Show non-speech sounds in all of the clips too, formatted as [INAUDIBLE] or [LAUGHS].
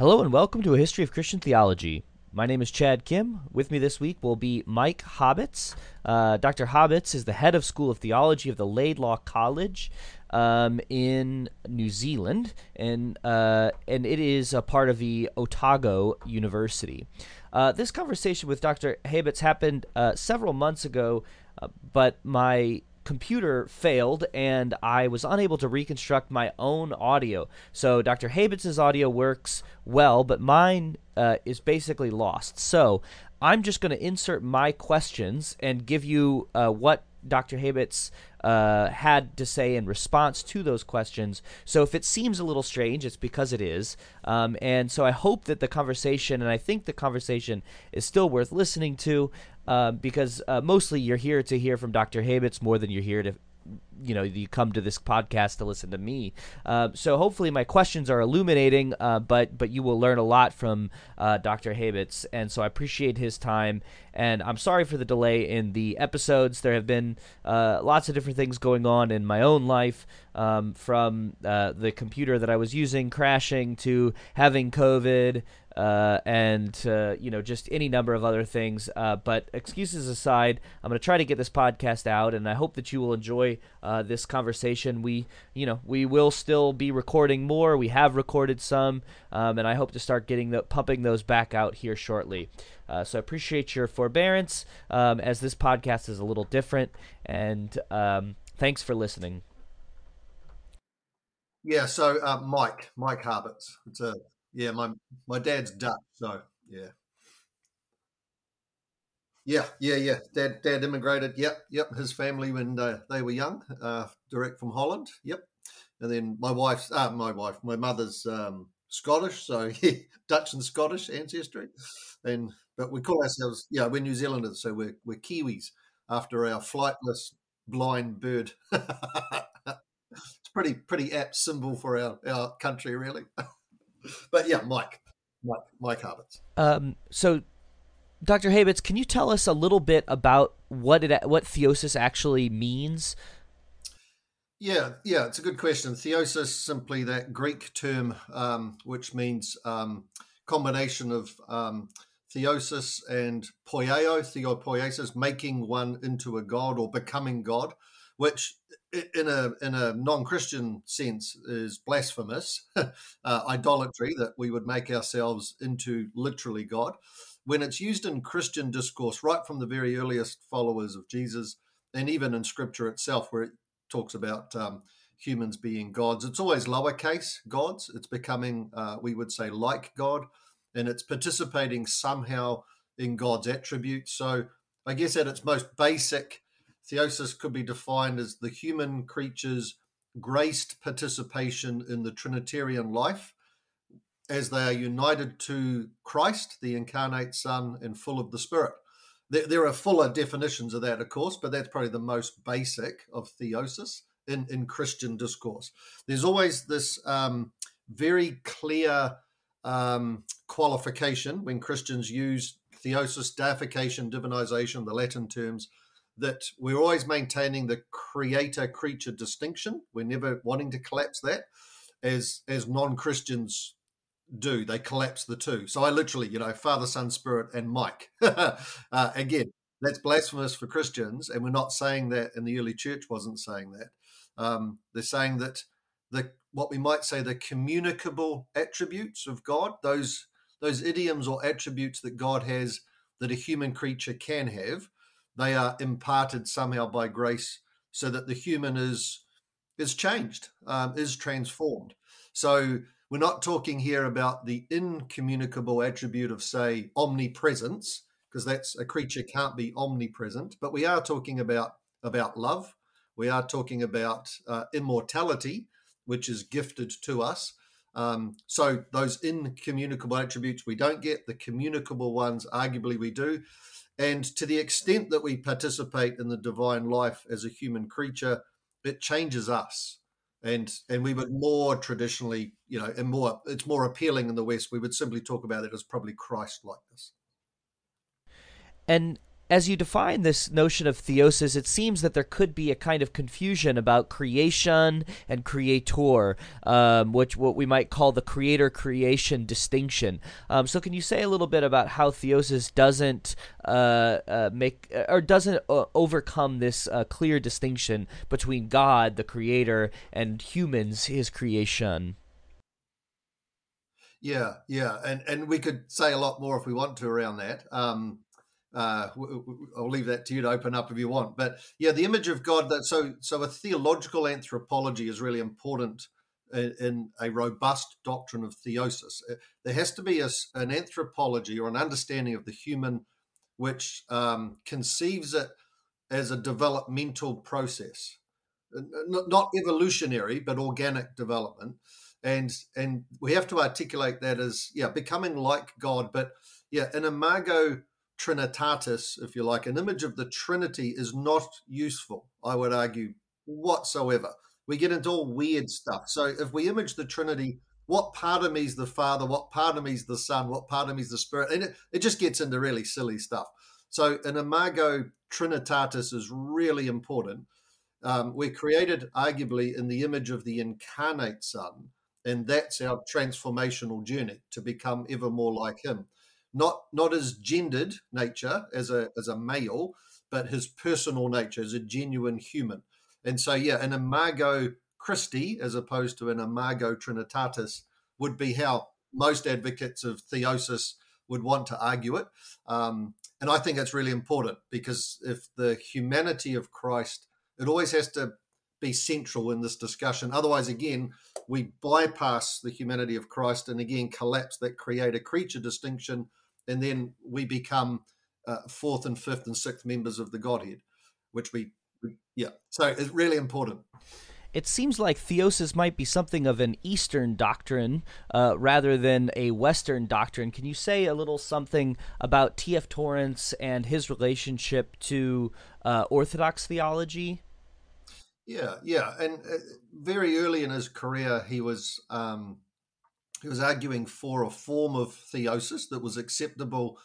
Hello and welcome to A History of Christian Theology. My name is Chad Kim. With me this week will be Myk Habets. Uh, Dr. Hobbits is the head of School of Theology of the Laidlaw College um, in New Zealand, and uh, and it is a part of the Otago University. Uh, this conversation with Dr. Habets happened uh, several months ago, uh, but my computer failed and I was unable to reconstruct my own audio. So Dr. Habets's audio works well, but mine uh, is basically lost. So I'm just going to insert my questions and give you uh, what Dr. Habets uh, had to say in response to those questions. So if it seems a little strange, it's because it is. Um, and so I hope that the conversation, and I think the conversation is still worth listening to, uh, because uh, mostly you're here to hear from Dr. Habets more than you're here to you know you come to this podcast to listen to me. Uh, so hopefully my questions are illuminating, uh, but but you will learn a lot from uh, Dr. Habets, and so I appreciate his time. And I'm sorry for the delay in the episodes. There have been uh, lots of different things going on in my own life, um, from uh, the computer that I was using crashing to having COVID uh, and uh, you know just any number of other things. Uh, but excuses aside, I'm going to try to get this podcast out, and I hope that you will enjoy uh, this conversation. We you know we will still be recording more. We have recorded some, um, and I hope to start getting the pumping those back out here shortly. Uh, so I appreciate your forbearance um, as this podcast is a little different, and um, thanks for listening. Yeah, so uh, Myk, Myk Habets. It's a yeah, my my dad's Dutch, so yeah. Yeah, yeah, yeah. Dad, dad immigrated. Yep, yep. His family when uh, they were young, uh, direct from Holland. Yep. And then my wife's, uh, my wife, my mother's um, Scottish, so [LAUGHS] yeah, Dutch and Scottish ancestry. And but we call ourselves, yeah, we're New Zealanders, so we're we're Kiwis after our flightless blind bird. [LAUGHS] it's pretty pretty apt symbol for our our country, really. [LAUGHS] but yeah, Myk, Myk, Myk Habets. Um, so, Dr. Habets, can you tell us a little bit about what it what theosis actually means? Yeah, yeah, it's a good question. Theosis, simply that Greek term, um, which means um, combination of um, theos and poieo, theopoiesis, making one into a god or becoming God, which in a in a non-Christian sense is blasphemous, [LAUGHS] uh, idolatry that we would make ourselves into literally God. When it's used in Christian discourse, right from the very earliest followers of Jesus, and even in Scripture itself, where it talks about um, humans being gods, it's always lowercase gods. It's becoming, uh, we would say, like God, and it's participating somehow in God's attributes. So, I guess at its most basic Theosis could be defined as the human creature's graced participation in the Trinitarian life as they are united to Christ, the incarnate Son, and full of the Spirit. There, there, are fuller definitions of that, of course, but that's probably the most basic of theosis in, in Christian discourse. There's always this um, very clear um, qualification when Christians use theosis, deification, divinization, the Latin terms, that we're always maintaining the creator creature distinction. We're never wanting to collapse that as as non-Christians do. They collapse the two. So I literally, you know, Father, Son, Spirit, and Myk. [LAUGHS] uh, again, that's blasphemous for Christians, and we're not saying that, and the early church wasn't saying that. Um, they're saying that the what we might say the communicable attributes of God, those those idioms or attributes that God has that a human creature can have, they are imparted somehow by grace so that the human is is changed um, is transformed. So we're not talking here about the incommunicable attribute of say omnipresence because that's a creature can't be omnipresent but we are talking about about love. We are talking about uh, immortality which is gifted to us um, so those incommunicable attributes we don't get the communicable ones arguably we do and to the extent that we participate in the divine life as a human creature, it changes us. And and we would more traditionally, you know, and more it's more appealing in the West. We would simply talk about it as probably Christ likeness. And as you define this notion of theosis, it seems that there could be a kind of confusion about creation and creator, um, which what we might call the creator-creation distinction. Um, so, can you say a little bit about how theosis doesn't uh, uh, make or doesn't uh, overcome this uh, clear distinction between God, the creator, and humans, His creation? Yeah, yeah, and and we could say a lot more if we want to around that. Um, uh, I'll leave that to you to open up if you want. But yeah, the image of God. That so so a theological anthropology is really important in, in a robust doctrine of theosis. Uh, there has to be a, an anthropology or an understanding of the human, which um, conceives it as a developmental process, not evolutionary but organic development. And and we have to articulate that as yeah becoming like God, but yeah, an imago Trinitatis, if you like, an image of the Trinity is not useful, I would argue, whatsoever. We get into all weird stuff. So if we image the Trinity, what part of me is the Father, what part of me is the Son, what part of me is the Spirit, and it, it just gets into really silly stuff. So an imago Trinitatis is really important. Um, we're created arguably in the image of the incarnate Son, and that's our transformational journey to become ever more like Him not not his gendered nature as a as a male, but his personal nature as a genuine human. And so, yeah, an imago Christi as opposed to an imago Trinitatis would be how most advocates of theosis would want to argue it. Um, and I think that's really important because if the humanity of Christ, it always has to be central in this discussion. Otherwise, again, we bypass the humanity of Christ and again collapse that creator creature distinction and then we become uh, fourth and fifth and sixth members of the Godhead, which we, we yeah. So it's really important. It seems like theosis might be something of an Eastern doctrine uh, rather than a Western doctrine. Can you say a little something about T.F. Torrance and his relationship to uh, Orthodox theology? Yeah, yeah. And uh, very early in his career, he was um, he was arguing for a form of theosis that was acceptable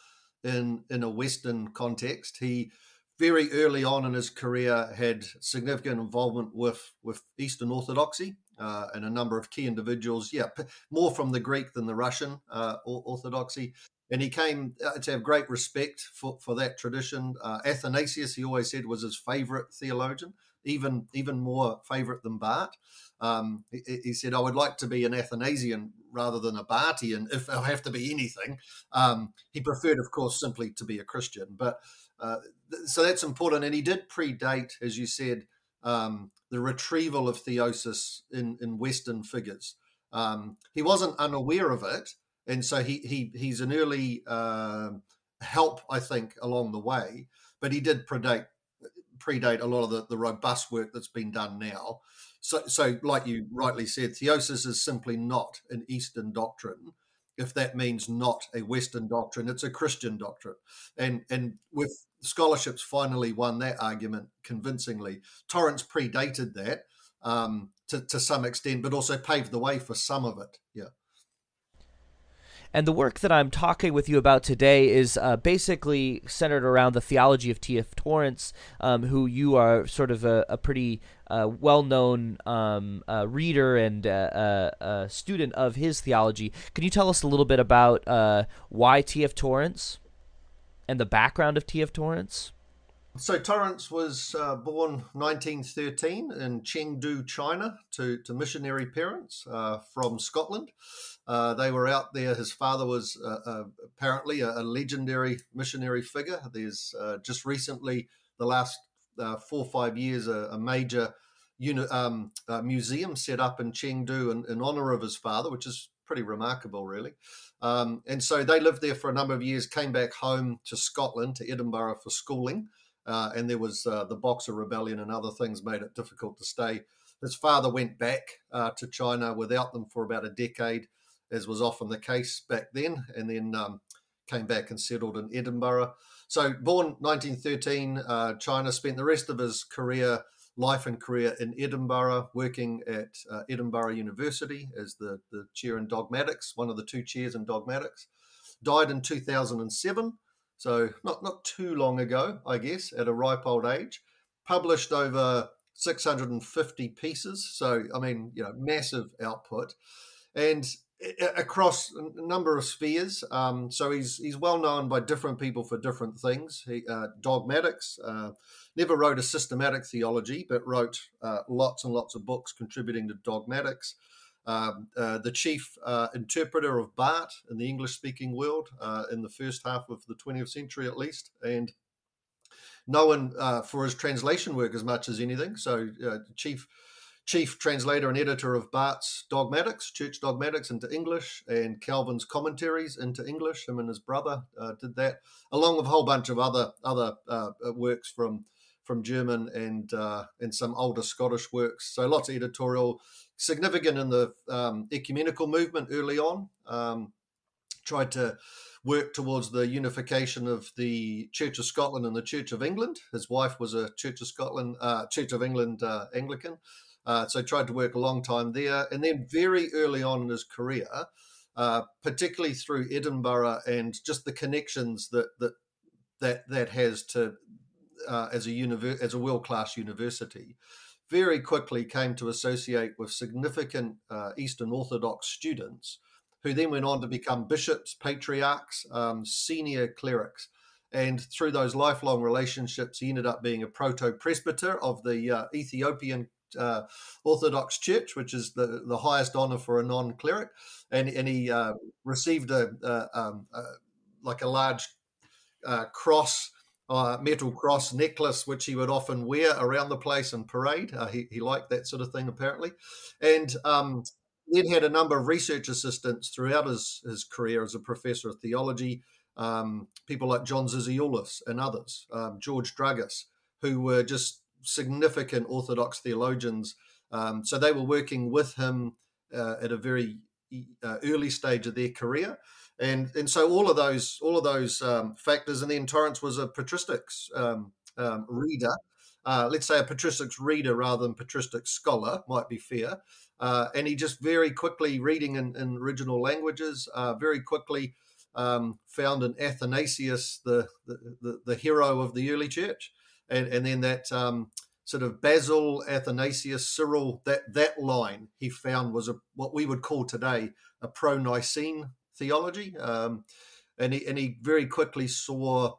in in a Western context. He very early on in his career had significant involvement with with Eastern Orthodoxy uh, and a number of key individuals. Yeah, more from the Greek than the Russian uh, Orthodoxy. And he came uh, to have great respect for, for that tradition. Uh, Athanasius, he always said, was his favorite theologian, even even more favorite than Barth. Um, he, he, said, I would like to be an Athanasian rather than a Barthian if I have to be anything. Um, he preferred, of course, simply to be a Christian. But uh, th- so that's important. And he did predate, as you said, um, the retrieval of theosis in, in Western figures. Um, he wasn't unaware of it. And so he, he he's an early uh, help, I think, along the way. But he did predate predate a lot of the, the robust work that's been done now. So, so like you rightly said, theosis is simply not an Eastern doctrine. If that means not a Western doctrine, it's a Christian doctrine. And and with scholarships finally won that argument convincingly. Torrance predated that um, to, to some extent, but also paved the way for some of it. Yeah. And the work that I'm talking with you about today is uh, basically centered around the theology of T.F. Torrance, um, who you are sort of a, a pretty uh, well known um, uh, reader and uh, uh, student of his theology. Can you tell us a little bit about uh, why T.F. Torrance and the background of T.F. Torrance? So Torrance was uh, born 1913 in Chengdu, China, to, to missionary parents uh, from Scotland. Uh, they were out there. His father was uh, uh, apparently a, a, legendary missionary figure. There's uh, just recently, the last four or five years, a, a major uni- um, museum set up in Chengdu in, in, honor of his father, which is pretty remarkable, really. Um, and so they lived there for a number of years, came back home to Scotland, to Edinburgh for schooling. Uh, and there was uh, the Boxer Rebellion and other things made it difficult to stay. His father went back uh, to China without them for about a decade, as was often the case back then, and then um, came back and settled in Edinburgh. So, born 1913, uh, China spent the rest of his career, life and career in Edinburgh, working at uh, Edinburgh University as the, the chair in dogmatics, one of the two chairs in dogmatics. Died in 2007 so not not too long ago, I guess, at a ripe old age. Published over 650 pieces, so I mean, you know, massive output, and across a number of spheres. Um, so he's he's well known by different people for different things. He, uh, dogmatics. Uh, never wrote a systematic theology, but wrote uh, lots and lots of books contributing to dogmatics. Um, uh, the chief uh, interpreter of Barth in the English speaking world uh, in the first half of the 20th century, at least, and known for his translation work as much as anything. So, chief chief translator and editor of Barth's Dogmatics, Church Dogmatics, into English, and Calvin's commentaries into English. Him and his brother uh, did that, along with a whole bunch of other other uh, works from from German and uh, and some older Scottish works. So lots of editorial, significant in the um, ecumenical movement early on. Um, tried to work towards the unification of the Church of Scotland and the Church of England. His wife was a Church of Scotland, uh, Church of England uh, Anglican. Uh, so tried to work a long time there. And then very early on in his career, uh, particularly through Edinburgh and just the connections that that that that has to uh, as a univer- as a world class university, very quickly came to associate with significant uh, Eastern Orthodox students, who then went on to become bishops, patriarchs, um, senior clerics. And through those lifelong relationships, he ended up being a proto presbyter of the uh, Ethiopian uh, Orthodox Church, which is the, the highest honor for a non cleric. And, and he uh, received a, a, um, a, like a large uh, cross uh, metal cross necklace, which he would often wear around the place and parade. Uh, he, he liked that sort of thing, apparently. And um, then had a number of research assistants throughout his, his career as a professor of theology, um, people like John Zizioulas and others, um, George Dragas, who were just significant Orthodox theologians. Um, so they were working with him uh, at a very uh, early stage of their career and and so all of those all of those um, factors, and then Torrance was a patristics um, um, reader. Uh, let's say a patristics reader rather than patristics scholar might be fair. Uh, and he just very quickly reading in, in original languages, uh, very quickly um, found in Athanasius the, the, the, the, hero of the early church. And, and then that um, sort of Basil, Athanasius, Cyril, that, that line he found was a, what we would call today a pro Nicene theology. Um, and, he, and he very quickly saw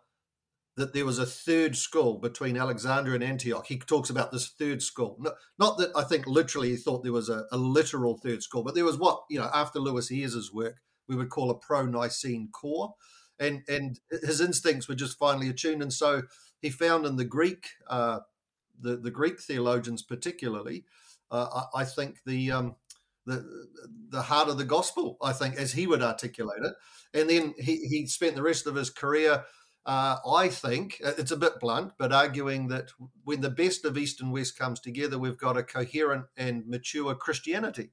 that there was a third school between Alexandria and Antioch. He talks about this third school. Not, not that I think literally he thought there was a, a, literal third school, but there was what, you know, after Lewis Ayres's work, we would call a pro Nicene core. And, and his instincts were just finely attuned. And so he found in the Greek, uh, the, the Greek theologians particularly, uh, I, I, think the, um, the the heart of the gospel, I think, as he would articulate it. And then he, he spent the rest of his career, uh, I think, uh, it's a bit blunt, but arguing that when the best of East and West comes together, we've got a coherent and mature Christianity.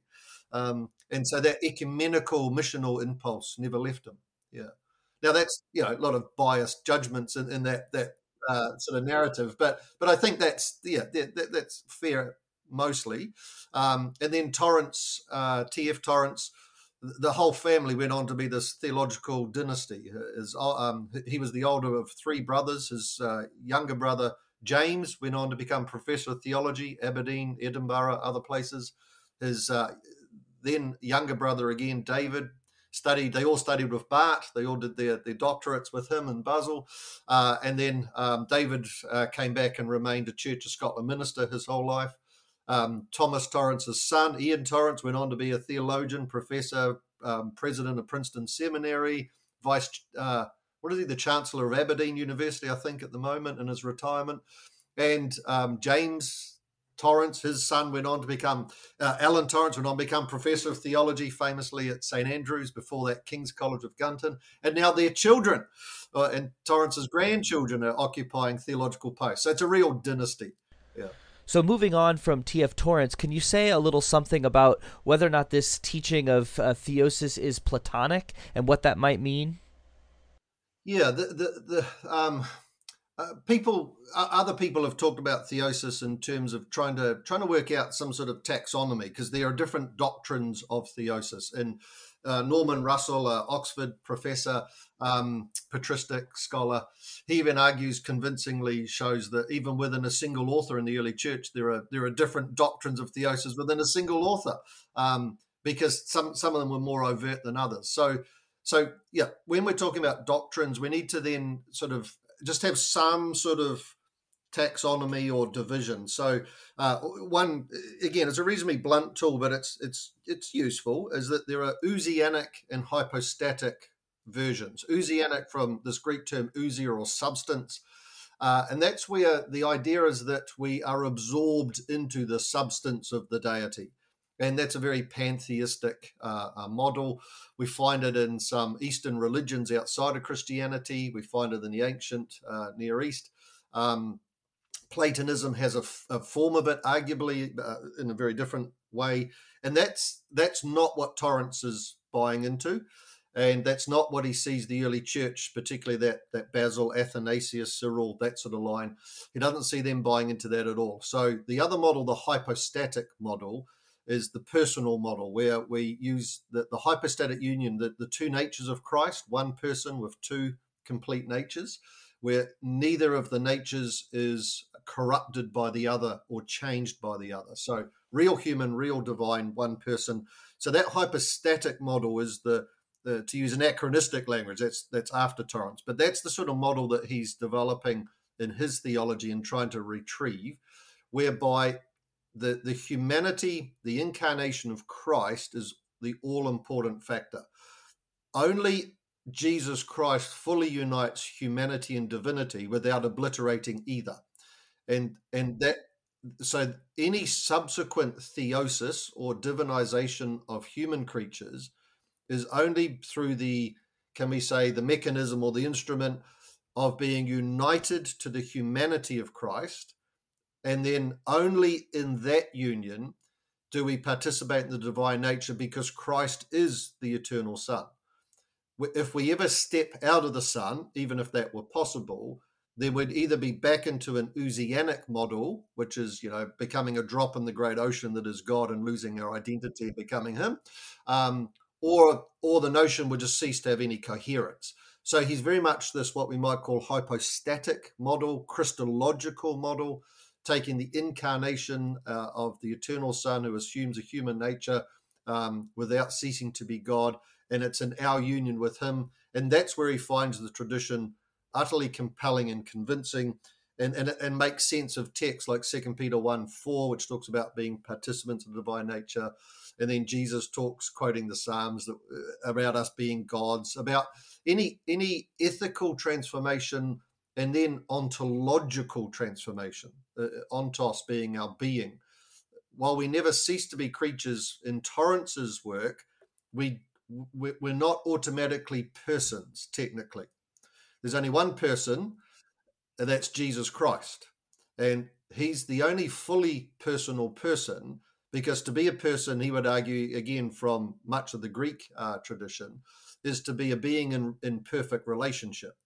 Um, and so that ecumenical missional impulse never left him. Yeah. Now that's you know a lot of biased judgments in, in that that uh, sort of narrative, but but I think that's yeah that, that, that's fair mostly. Um, and then Torrance, uh, T.F. Torrance, the whole family went on to be this theological dynasty. His, um, he was the older of three brothers. His uh, younger brother, James, went on to become professor of theology, Aberdeen, Edinburgh, other places. His uh, then younger brother, again, David, studied, they all studied with Barth. They all did their, their doctorates with him in Basel. Uh, and then um, David uh, came back and remained a Church of Scotland minister his whole life. Um, Thomas Torrance's son, Ian Torrance, went on to be a theologian, professor, um, president of Princeton Seminary, vice, uh, what is he, the chancellor of Aberdeen University, I think, at the moment in his retirement. And um, James Torrance, his son, went on to become, uh, Alan Torrance went on to become professor of theology, famously at St Andrews, before that King's College of Gunton. And now their children uh, and Torrance's grandchildren are occupying theological posts. So it's a real dynasty. Yeah. So, moving on from T.F. Torrance, can you say a little something about whether or not this teaching of uh, theosis is Platonic and what that might mean? Yeah, the the, the um, uh, people, uh, other people have talked about theosis in terms of trying to trying to work out some sort of taxonomy because there are different doctrines of theosis, and uh, Norman Russell, Oxford professor, um, patristic scholar, he even argues convincingly, shows that even within a single author in the early church, there are there are different doctrines of theosis within a single author, um, because some some of them were more overt than others. So so yeah, when we're talking about doctrines, we need to then sort of just have some sort of taxonomy or division. So uh, one again, it's a reasonably blunt tool, but it's it's it's useful. Is that there are ousianic and hypostatic versions. Ousianic from this Greek term ousia or substance. Uh, and that's where the idea is that we are absorbed into the substance of the deity. And that's a very pantheistic uh, uh, model. We find it in some Eastern religions outside of Christianity. We find it in the ancient uh, Near East. Um, Platonism has a, form of it, arguably uh, in a very different way, and that's that's not what Torrance is buying into, and that's not what he sees the early church, particularly that that Basil, Athanasius, Cyril, that sort of line. He doesn't see them buying into that at all. So the other model, the hypostatic model, is the personal model where we use the, the hypostatic union, the, the two natures of Christ, one person with two complete natures, where neither of the natures is corrupted by the other or changed by the other. So real human, real divine, one person. So that hypostatic model is the, to use anachronistic language, that's that's after Torrance, but that's the sort of model that he's developing in his theology and trying to retrieve, whereby the, the humanity, the incarnation of Christ is the all important factor. Only Jesus Christ fully unites humanity and divinity without obliterating either and and that so any subsequent theosis or divinization of human creatures is only through the can we say the mechanism or the instrument of being united to the humanity of Christ and then only in that union do we participate in the divine nature because Christ is the eternal son. If we ever step out of the son even if that were possible then we'd either be back into an ousianic model, which is, you know, becoming a drop in the great ocean that is God and losing our identity, becoming Him, um, or or the notion would just cease to have any coherence. So he's very much this what we might call hypostatic model, Christological model, taking the incarnation uh, of the eternal Son who assumes a human nature um, without ceasing to be God, and it's in our union with Him, and that's where he finds the tradition utterly compelling and convincing and, and, and makes sense of texts like Second Peter 1 4, which talks about being participants of the divine nature. And then Jesus talks, quoting the Psalms, that, uh, about us being gods, about any any ethical transformation and then ontological transformation, uh, ontos being our being. While we never cease to be creatures in Torrance's work, we we're not automatically persons technically. There's only one person, and that's Jesus Christ. And he's the only fully personal person because to be a person, he would argue, again, from much of the Greek uh, tradition, is to be a being in, in perfect relationship.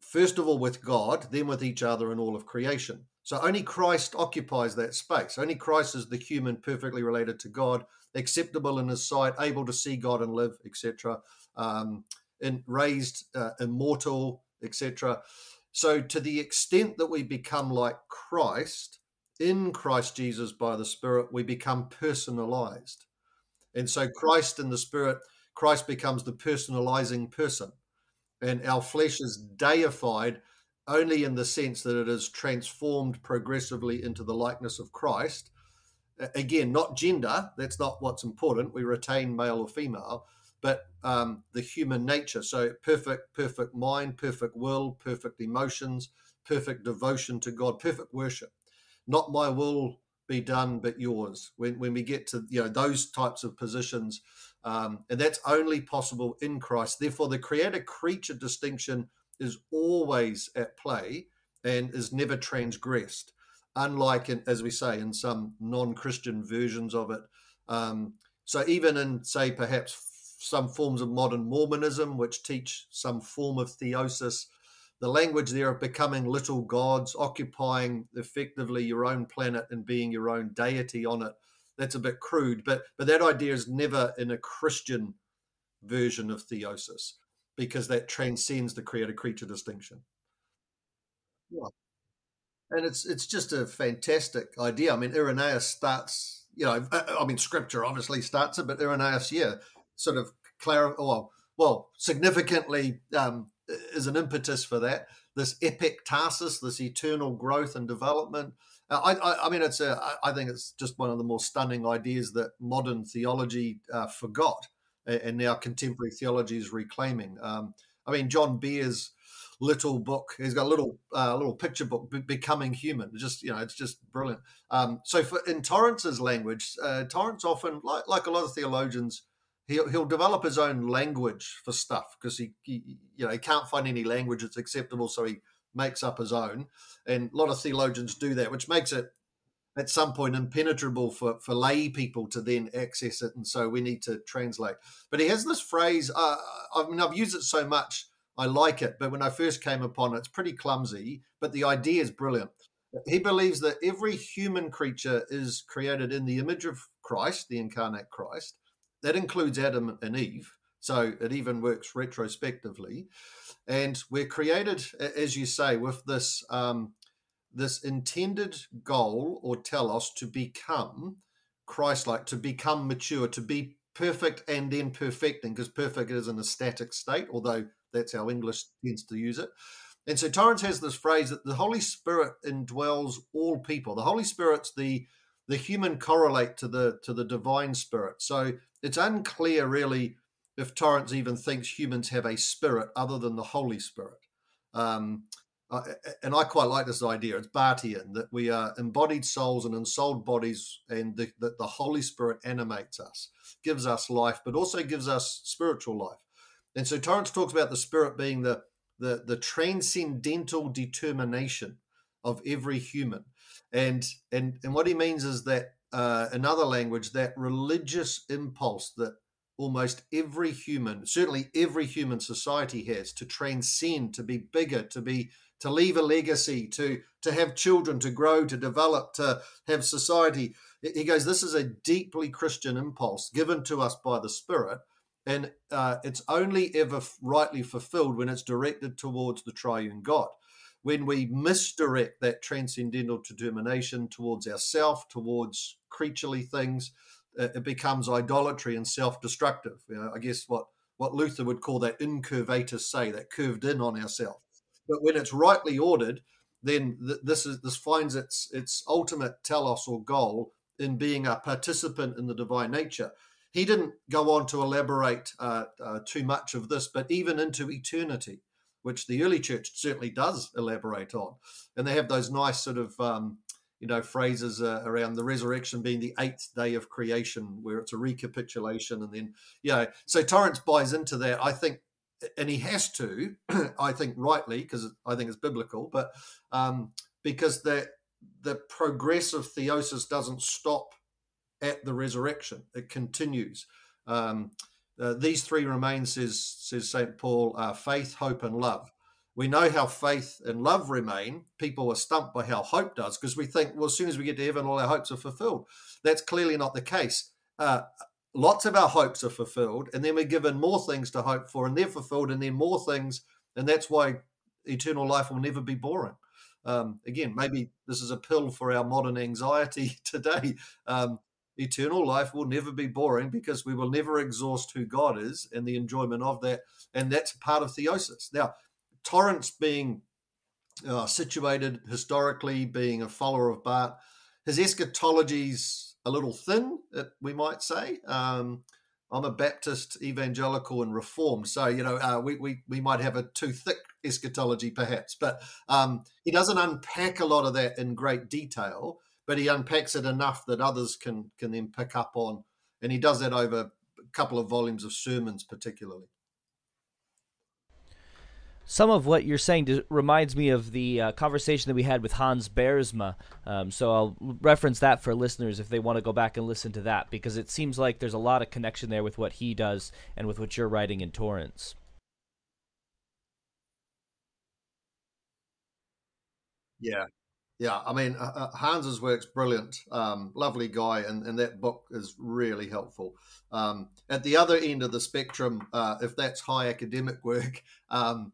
First of all, with God, then with each other and all of creation. So only Christ occupies that space. Only Christ is the human perfectly related to God, acceptable in his sight, able to see God and live, etc. Um, and raised uh, immortal, etc. So, to the extent that we become like Christ in Christ Jesus by the Spirit, we become personalized. And so, Christ in the Spirit, Christ becomes the personalizing person. And our flesh is deified only in the sense that it is transformed progressively into the likeness of Christ. Again, not gender, that's not what's important. We retain male or female, but um, the human nature. So perfect, perfect mind, perfect will, perfect emotions, perfect devotion to God, perfect worship. Not my will be done, but yours. When when we get to you know those types of positions, um, and that's only possible in Christ. Therefore, the creator creature distinction is always at play and is never transgressed. Unlike, in, as we say, in some non-Christian versions of it. Um, so even in, say, perhaps some forms of modern Mormonism, which teach some form of theosis. The language there of becoming little gods, occupying effectively your own planet and being your own deity on it. That's a bit crude, but but that idea is never in a Christian version of theosis because that transcends the creator creature distinction. Yeah. And it's it's just a fantastic idea. I mean, Irenaeus starts, you know, I mean, scripture obviously starts it, but Irenaeus, yeah, sort of clarify, well, well, significantly um, is an impetus for that. This epektasis, this eternal growth and development. Uh, I, I, I, mean, it's a. I think it's just one of the more stunning ideas that modern theology uh, forgot, and now contemporary theology is reclaiming. Um, I mean, John Behr's little book. He's got a little uh, little picture book, becoming human. just you know, it's just brilliant. Um, so for in Torrance's language, uh, Torrance often, like like a lot of theologians, he'll he'll develop his own language for stuff because he, he, you know he can't find any language that's acceptable, so he makes up his own. And a lot of theologians do that, which makes it at some point impenetrable for, for lay people to then access it. And so we need to translate. But he has this phrase, uh, I mean, I've used it so much, I like it. But when I first came upon it, it's pretty clumsy, but the idea is brilliant. He believes that every human creature is created in the image of Christ, the incarnate Christ. That includes Adam and Eve. So it even works retrospectively. And we're created, as you say, with this um, this intended goal or telos to become Christ-like, to become mature, to be perfect and then perfecting, because perfect is in a static state, although that's how English tends to use it. And so Torrance has this phrase that the Holy Spirit indwells all people. The Holy Spirit's the the human correlate to the to the divine spirit. So it's unclear really if Torrance even thinks humans have a spirit other than the Holy Spirit. Um, uh, and I quite like this idea. It's Barthian that we are embodied souls and ensouled bodies, and the, that the Holy Spirit animates us, gives us life, but also gives us spiritual life. And so Torrance talks about the Spirit being the the, the transcendental determination of every human, and and and what he means is that uh, in language, that religious impulse that almost every human, certainly every human society has to transcend, to be bigger, to be to leave a legacy, to to have children, to grow, to develop, to have society. He goes, this is a deeply Christian impulse given to us by the Spirit, and uh, it's only ever rightly fulfilled when it's directed towards the Triune God. When we misdirect that transcendental determination towards ourself, towards creaturely things, it becomes idolatry and self-destructive. You know, I guess what what Luther would call that incurvatus say, that curved in on ourselves. But when it's rightly ordered, then th- this is this finds its its ultimate telos or goal in being a participant in the divine nature. He didn't go on to elaborate uh, uh, too much of this, but even into eternity, which the early church certainly does elaborate on, and they have those nice sort of um, you know phrases uh, around the resurrection being the eighth day of creation, where it's a recapitulation, and then you know, so Torrance buys into that. I think and he has to, [CLEARS THROAT] I think rightly, because I think it's biblical, but um, because the the progressive theosis doesn't stop at the resurrection; it continues. Um, uh, these three remain, says says Saint Paul: uh, faith, hope, and love. We know how faith and love remain. People are stumped by how hope does because we think, well, as soon as we get to heaven, all our hopes are fulfilled. That's clearly not the case. Uh, lots of our hopes are fulfilled, and then we're given more things to hope for, and they're fulfilled, and then more things, and that's why eternal life will never be boring. Um, again, maybe this is a pill for our modern anxiety [LAUGHS] today. Um, eternal life will never be boring because we will never exhaust who God is and the enjoyment of that, and that's part of theosis. Now, Torrance being uh, situated historically, being a follower of Barth, his eschatology's a little thin, we might say. Um, I'm a Baptist, evangelical, and reformed, so you know uh, we, we we might have a too thick eschatology, perhaps. But um, he doesn't unpack a lot of that in great detail, but he unpacks it enough that others can can then pick up on, and he does that over a couple of volumes of sermons, particularly some of what you're saying reminds me of the uh, conversation that we had with Hans Boersma. Um, so I'll reference that for listeners if they want to go back and listen to that, because it seems like there's a lot of connection there with what he does and with what you're writing in Torrance. Yeah. Yeah, I mean, uh, uh, Hans's work's brilliant. Um, lovely guy, and, and that book is really helpful. Um, at the other end of the spectrum, uh, if that's high academic work, [LAUGHS] um,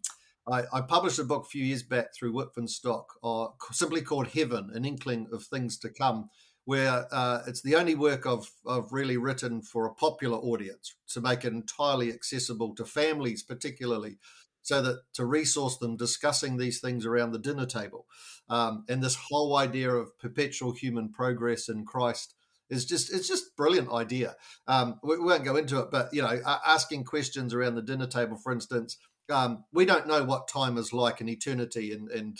I, I, published a book a few years back through Wipf and Stock, uh, simply called Heaven, an inkling of things to come, where uh, it's the only work I've, I've really written for a popular audience to make it entirely accessible to families, particularly so that to resource them discussing these things around the dinner table. Um, and this whole idea of perpetual human progress in Christ is just it's just brilliant idea. Um, we, we, won't go into it, but you know, asking questions around the dinner table, for instance, um, we don't know what time is like in eternity, and and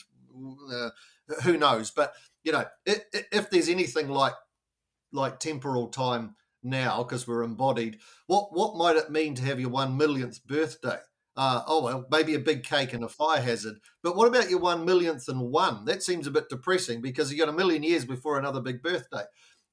uh, who knows. But you know, if, if there's anything like like temporal time now, because we're embodied, what what might it mean to have your one millionth birthday? Uh, oh well, maybe a big cake and a fire hazard. But what about your one millionth and one? That seems a bit depressing because you got a million years before another big birthday,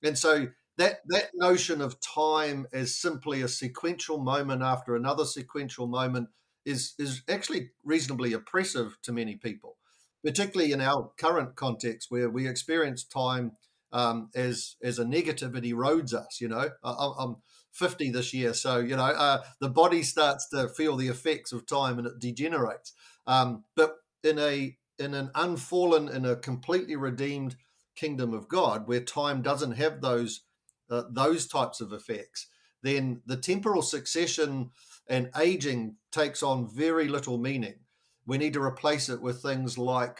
and so that that notion of time as simply a sequential moment after another sequential moment is is actually reasonably oppressive to many people, particularly in our current context where we experience time um, as as a negative. It erodes us. You know, I, I'm 50 this year. So, you know, uh, the body starts to feel the effects of time and it degenerates. Um, but in a in an unfallen, in a completely redeemed kingdom of God, where time doesn't have those uh, those types of effects, then the temporal succession and aging takes on very little meaning. We need to replace it with things like,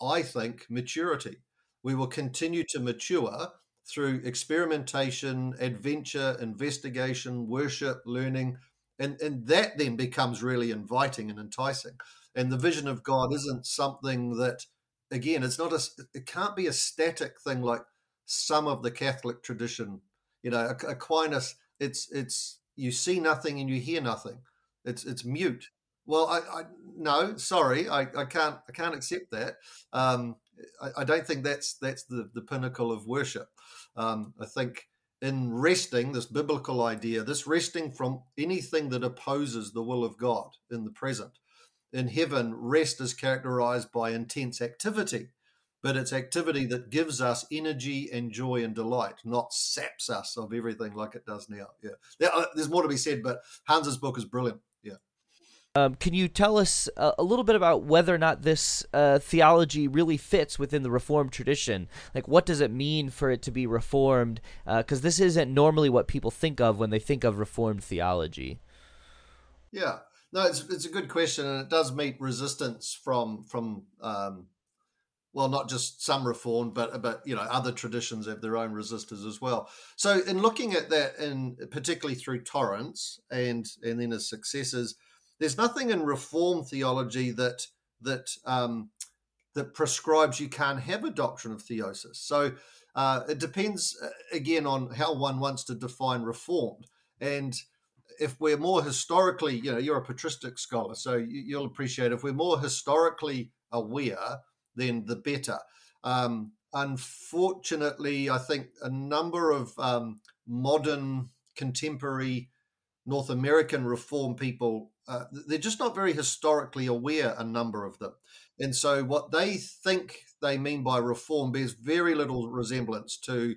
I think, maturity. We will continue to mature through experimentation, adventure, investigation, worship, learning, and, and that then becomes really inviting and enticing. And the vision of God isn't something that, again, it's not a, it can't be a static thing like some of the Catholic tradition. You know, Aquinas, it's it's you see nothing and you hear nothing. It's it's mute. Well, I, I no, sorry, I, I can't I can't accept that. Um, I, I don't think that's that's the the pinnacle of worship. Um, I think in resting, this biblical idea, this resting from anything that opposes the will of God in the present. In heaven, rest is characterized by intense activity, but it's activity that gives us energy and joy and delight, not saps us of everything like it does now. Yeah, uh, there's more to be said, but Hans's book is brilliant. Um, can you tell us a, a, little bit about whether or not this uh, theology really fits within the Reformed tradition? Like, what does it mean for it to be Reformed? Because uh, this isn't normally what people think of when they think of Reformed theology. Yeah, no, it's it's a good question, and it does meet resistance from from um, well, not just some Reformed, but but you know other traditions have their own resistors as well. So, in looking at that, in particularly through Torrance and and then his successors there's nothing in Reform theology that that um, that prescribes you can't have a doctrine of theosis. So uh, it depends uh, again on how one wants to define Reformed. And if we're more historically, you know, you're a patristic scholar, so you'll appreciate if we're more historically aware, then the better. Um, unfortunately, I think a number of um, modern contemporary North American reform people uh, they're just not very historically aware, a number of them. And so what they think they mean by reform bears very little resemblance to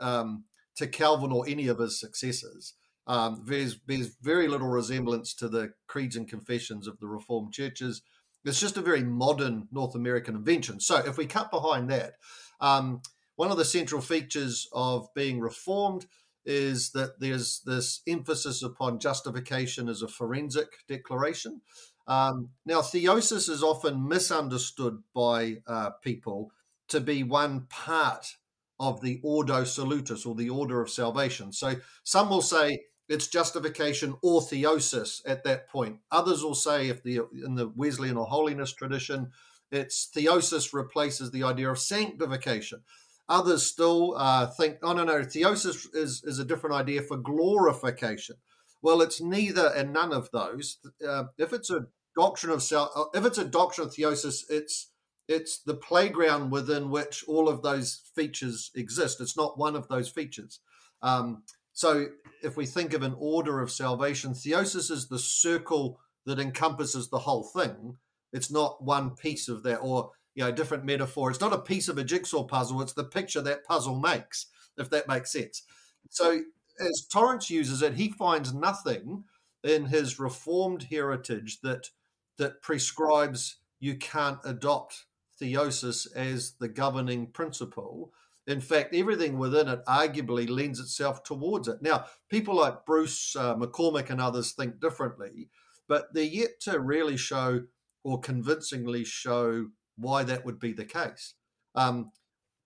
um, to Calvin or any of his successors. Um, bears, bears very little resemblance to the creeds and confessions of the Reformed churches. It's just a very modern North American invention. So if we cut behind that, um, one of the central features of being Reformed is that there's this emphasis upon justification as a forensic declaration. Um, now, theosis is often misunderstood by uh, people to be one part of the ordo salutis or the order of salvation. So some will say it's justification or theosis at that point. Others will say, if the in the Wesleyan or holiness tradition, it's theosis replaces the idea of sanctification. Others still uh, think, oh, no, no, theosis is, is a different idea for glorification. Well, it's neither and none of those. Uh, if it's a doctrine of self, uh, if it's a doctrine of theosis, it's it's the playground within which all of those features exist. It's not one of those features. Um, so, if we think of an order of salvation, theosis is the circle that encompasses the whole thing. It's not one piece of that, or you know different metaphor. It's not a piece of a jigsaw puzzle. It's the picture that puzzle makes, if that makes sense. So as Torrance uses it, he finds nothing in his reformed heritage that that prescribes you can't adopt theosis as the governing principle. In fact, everything within it arguably lends itself towards it. Now, people like Bruce uh, McCormack and others think differently, but they're yet to really show or convincingly show why that would be the case. Um,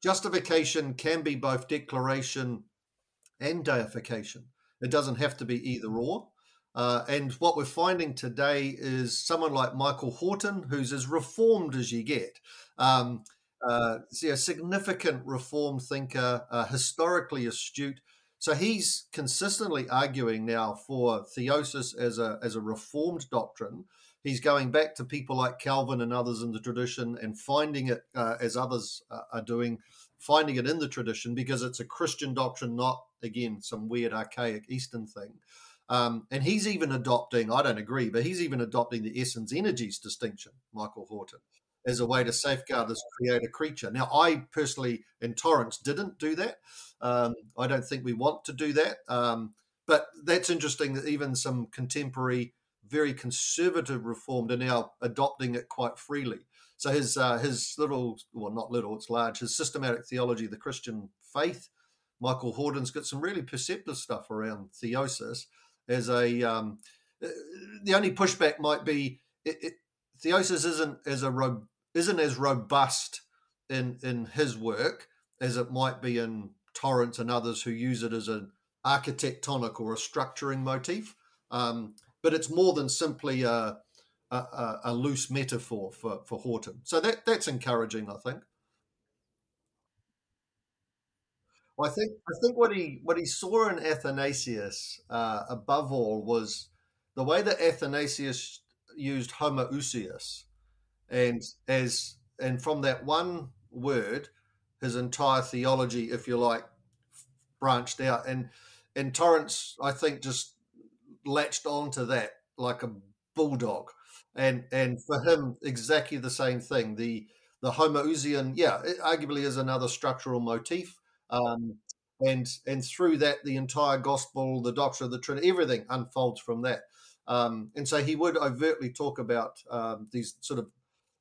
justification can be both declaration and deification. It doesn't have to be either or. Uh, and what we're finding today is someone like Michael Horton, who's as reformed as you get. Um, uh, a significant reform thinker, uh, historically astute. So he's consistently arguing now for theosis as a as a reformed doctrine. He's going back to people like Calvin and others in the tradition and finding it uh, as others uh, are doing, finding it in the tradition because it's a Christian doctrine, not again some weird archaic Eastern thing. Um, and he's even adopting, I don't agree, but he's even adopting the essence energies distinction, Michael Horton, as a way to safeguard this creator creature. Now, I personally, in Torrance, didn't do that. Um, I don't think we want to do that. Um, but that's interesting that even some contemporary, very conservative reformed are now adopting it quite freely. So his uh, his little, well, not little, it's large. His systematic theology, the Christian faith. Michael Horton's got some really perceptive stuff around theosis as a um, uh, the only pushback might be it, it, theosis isn't as a ro- isn't as robust in in his work as it might be in Torrance and others who use it as an architectonic or a structuring motif. Um, but it's more than simply a, a, a, loose metaphor for, for Horton. So that that's encouraging, I think. Well, I think I think what he what he saw in Athanasius uh, above all was the way that Athanasius used homoousios, and as and from that one word, his entire theology, if you like, branched out. And and Torrance, I think, just latched onto that like a bulldog. And and for him, exactly the same thing. The the homoousian, yeah, arguably is another structural motif um, and and through that, the entire gospel, the doctrine of the Trinity, everything unfolds from that. Um, and so he would overtly talk about um, these sort of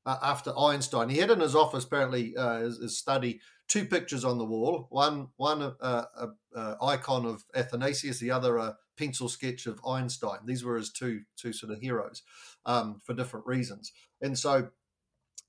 uh, after Einstein. He had in his office apparently uh, his, his, study two pictures on the wall. One one uh, a, a icon of Athanasius, the other a pencil sketch of Einstein. These were his two two sort of heroes um, for different reasons. And so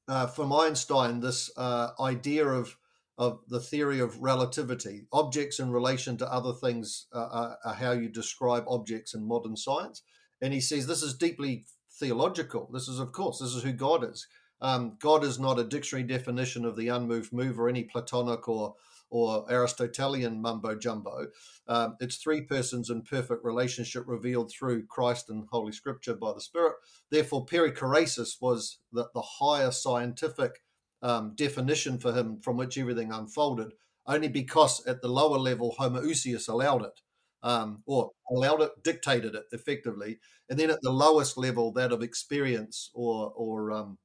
uh, from Einstein, this uh, idea of of the theory of relativity. Objects in relation to other things uh, are, are, how you describe objects in modern science. And he says this is deeply theological. This is, of course, this is who God is. Um, God is not a dictionary definition of the unmoved move or any Platonic or or Aristotelian mumbo jumbo. Um, it's three persons in perfect relationship revealed through Christ and Holy Scripture by the Spirit. Therefore, perichoresis was the, the higher scientific um, definition for him from which everything unfolded, only because at the lower level, homoousios allowed it, um, or allowed it, dictated it effectively, and then at the lowest level, that of experience or or um,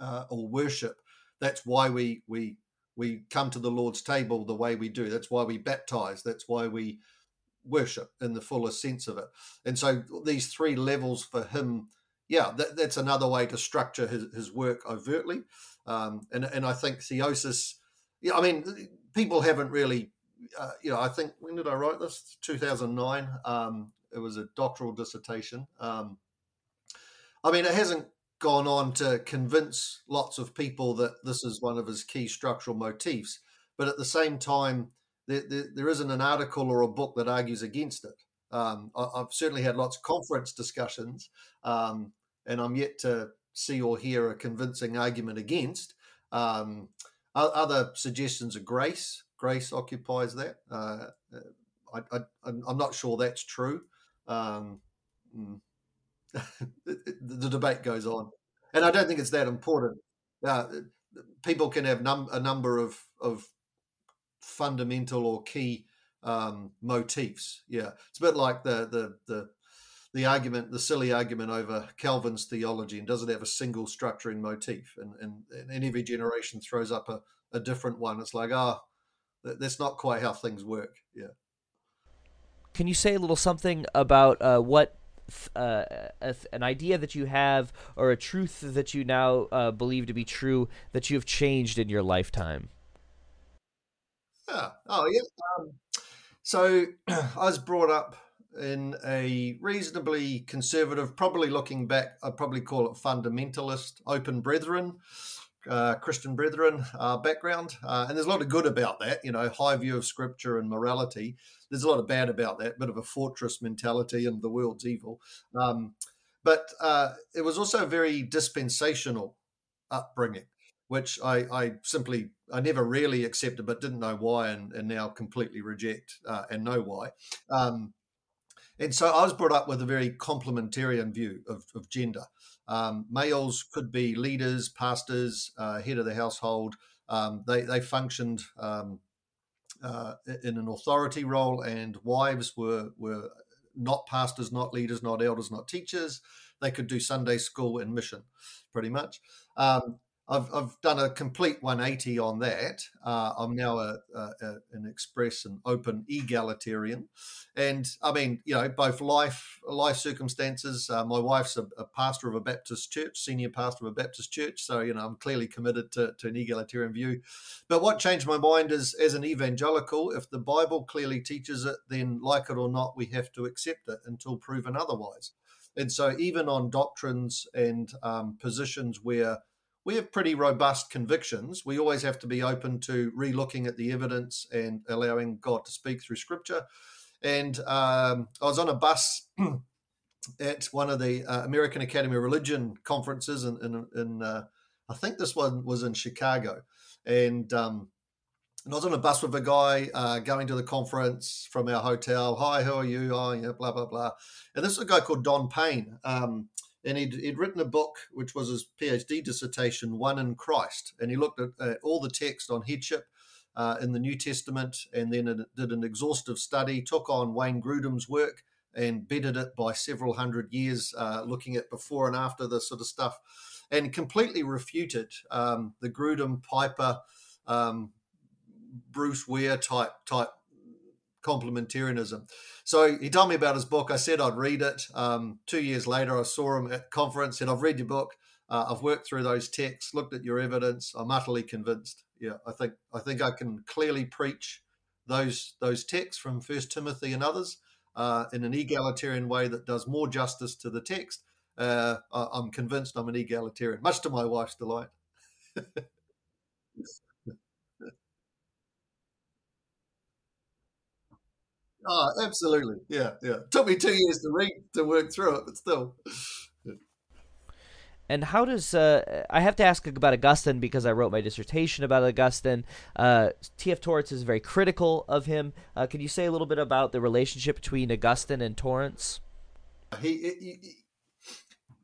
uh, or worship. That's why we we we come to the Lord's table the way we do. That's why we baptize. That's why we worship in the fullest sense of it. And so these three levels for him, yeah, that, that's another way to structure his, his work overtly. Um, and and I think theosis, yeah, I mean, people haven't really, uh, you know, I think when did I write this? Two thousand nine. Um, it was a doctoral dissertation. Um, I mean, it hasn't gone on to convince lots of people that this is one of his key structural motifs, but at the same time, there, there, there isn't an article or a book that argues against it. Um, I, have certainly had lots of conference discussions, um, and I'm yet to see or hear a convincing argument against. Um, other suggestions of grace. Grace occupies that. Uh, uh I, am not sure that's true. Um, mm. [LAUGHS] the debate goes on, and I don't think it's that important. Uh, people can have num- a number of of fundamental or key um, motifs. Yeah, it's a bit like the the the the argument, the silly argument over Calvin's theology, and does it have a single structuring motif? And, and, and every generation throws up a, a different one. It's like, ah, oh, that's not quite how things work. Yeah. Can you say a little something about uh, what uh, a, an idea that you have or a truth that you now uh, believe to be true that you have changed in your lifetime? Yeah. Oh, yeah. Um, so [CLEARS THROAT] I was brought up in a reasonably conservative, probably looking back, I'd probably call it fundamentalist, open brethren, uh, Christian brethren uh, background. Uh, and there's a lot of good about that, you know, high view of scripture and morality. There's a lot of bad about that, bit of a fortress mentality and the world's evil. Um, but uh, it was also a very dispensational upbringing which I, I, simply I never really accepted, but didn't know why, and, and now completely reject uh, and know why. Um, and so I was brought up with a very complementarian view of, of gender. Um, males could be leaders, pastors, uh, head of the household. Um, they they functioned um, uh, in an authority role, and wives were were not pastors, not leaders, not elders, not teachers. They could do Sunday school and mission, pretty much. Um, I've, I've done a complete 180 on that. Uh, I'm now a, a, a, an express and open egalitarian, and I mean, you know, both life life circumstances. Uh, my wife's a, a, pastor of a Baptist church, senior pastor of a Baptist church, so you know, I'm clearly committed to, to an egalitarian view. But what changed my mind is, as an evangelical, if the Bible clearly teaches it, then like it or not, we have to accept it until proven otherwise. And so, even on doctrines and um, positions where we have pretty robust convictions. We always have to be open to re-looking at the evidence and allowing God to speak through Scripture. And um, I was on a bus [CLEARS THROAT] at one of the uh, American Academy of Religion conferences in, in, in uh, I think this one was in Chicago, and um, and I was on a bus with a guy uh, going to the conference from our hotel. Hi, how are you? Oh, yeah, blah blah blah. And this is a guy called Don Payne. Um, and he'd, he'd written a book which was his PhD dissertation, One in Christ, and he looked at, all the text on headship uh, in the New Testament, and then it, did an exhaustive study, took on Wayne Grudem's work, and bedded it by several hundred years, uh, looking at before and after this sort of stuff, and completely refuted um, the Grudem Piper. Um, Bruce Ware type type complementarianism. So he told me about his book. I said I'd read it. Um, two years later, I saw him at conference. Said I've read your book. Uh, I've worked through those texts, looked at your evidence. I'm utterly convinced. Yeah, I think I think I can clearly preach those those texts from First Timothy and others uh, in an egalitarian way that does more justice to the text. Uh, I'm convinced I'm an egalitarian, much to my wife's delight. [LAUGHS] Oh, absolutely. Yeah, yeah. Took me two years to read to work through it, but still. And how does uh, I have to ask about Augustine because I wrote my dissertation about Augustine. Uh, T.F. Torrance is very critical of him. Uh, can you say a little bit about the relationship between Augustine and Torrance? He, he,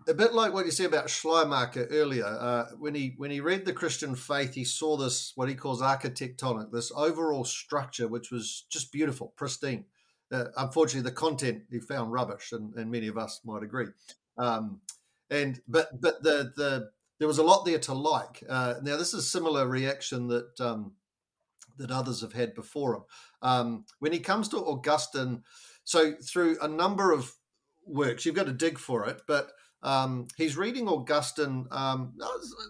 a bit like what you said about Schleiermacher earlier. Uh, when he when he read the Christian faith, he saw this what he calls architectonic, this overall structure, which was just beautiful, pristine. Uh, unfortunately, the content he found rubbish, and, and many of us might agree. Um, and but but the the there was a lot there to like. Uh, now this is similar reaction that um, that others have had before him. Um, when he comes to Augustine, so through a number of works, you've got to dig for it, but um, he's reading Augustine um,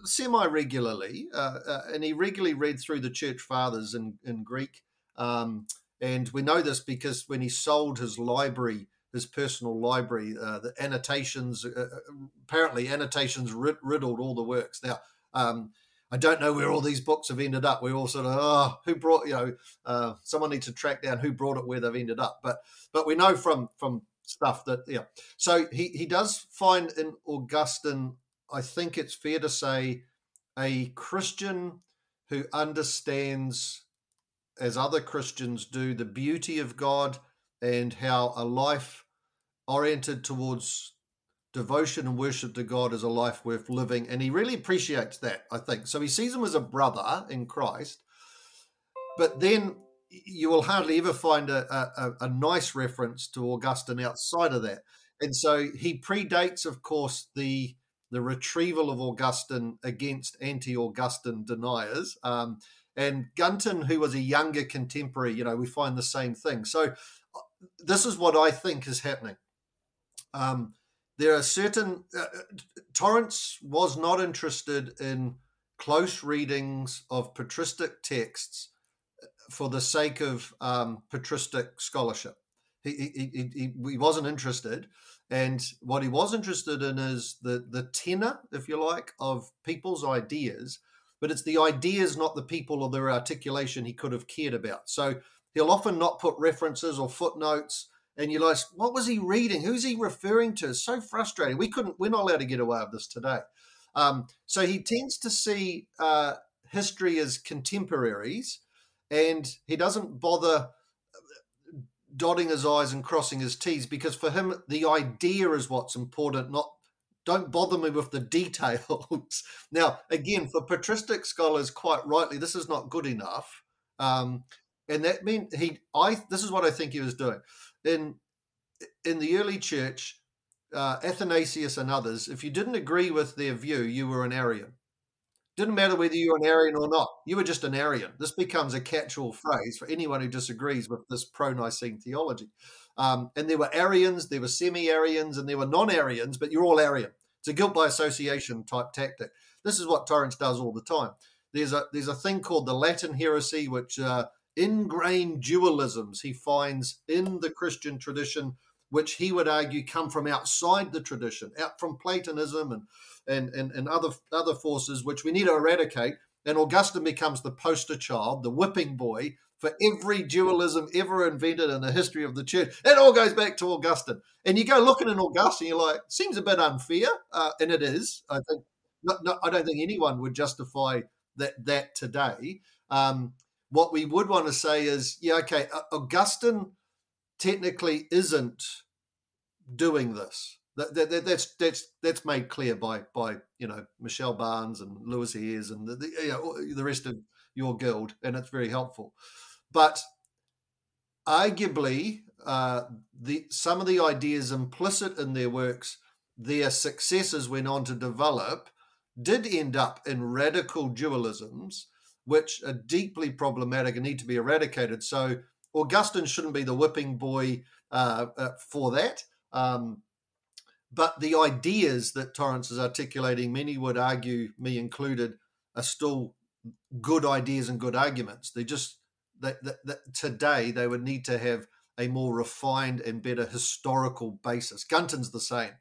semi regularly, uh, uh, and he regularly read through the church fathers in, in Greek. Um, and we know this because when he sold his library, his personal library, uh, the annotations, uh, uh, apparently annotations rid- riddled all the works. Now, um, I don't know where all these books have ended up. We're all sort of, oh, who brought, you know, uh, someone needs to track down who brought it where they've ended up. But but we know from from stuff that yeah. So he he does find in Augustine, I think it's fair to say, a Christian who understands, as other Christians do, the beauty of God and how a life oriented towards devotion and worship to God is a life worth living. And he really appreciates that, I think. So he sees him as a brother in Christ. But then you will hardly ever find a, a, a nice reference to Augustine outside of that. and so he predates, of course, the the retrieval of Augustine against anti-Augustine deniers. Um, and Gunton, who was a younger contemporary, you know, we find the same thing. So uh, this is what I think is happening. Um, there are certain uh, Torrance was not interested in close readings of patristic texts for the sake of um, patristic scholarship. He, he, he, he, wasn't interested. And what he was interested in is the, the tenor, if you like, of people's ideas, but it's the ideas, not the people or their articulation he could have cared about. So he'll often not put references or footnotes. And you're like, what was he reading? Who's he referring to? It's so frustrating. We couldn't, we're not allowed to get away with this today. Um, so he tends to see uh, history as contemporaries and he doesn't bother dotting his I's and crossing his T's because for him, the idea is what's important, not don't bother me with the [LAUGHS] details. now, again, for patristic scholars, quite rightly, this is not good enough. Um, and that meant he, I, this is what I think he was doing. In, in the early church, uh, Athanasius and others, if you didn't agree with their view, you were an Arian. Didn't matter whether you were an Arian or not. You were just an Arian. This becomes a catch-all phrase for anyone who disagrees with this pro-Nicene theology. Um, and there were Arians, there were semi-Arians, and there were non-Arians, but you're all Arian. It's a guilt by association type tactic. This is what Torrance does all the time. There's a there's a thing called the Latin heresy, which uh, ingrained dualisms he finds in the Christian tradition, which he would argue come from outside the tradition, out from Platonism and and, and, and other other forces which we need to eradicate. And Augustine becomes the poster child, the whipping boy for every dualism ever invented in the history of the church. It all goes back to Augustine. And you go looking at Augustine, you're like, seems a bit unfair, uh, and it is. I think not, not, I don't think anyone would justify that that today. Um, what we would want to say is, yeah, okay, Augustine technically isn't doing this. That, that, that's that's that's made clear by by you know Michel Barnes and Lewis Ayres and the, the, you know, the rest of your guild, and it's very helpful. But arguably, uh, the some of the ideas implicit in their works, their successors went on to develop, did end up in radical dualisms, which are deeply problematic and need to be eradicated. So Augustine shouldn't be the whipping boy uh, uh, for that. Um, but the ideas that Torrance is articulating, many would argue, me included, are still good ideas and good arguments. They just that, that, that today they would need to have a more refined and better historical basis. Gunton's the same.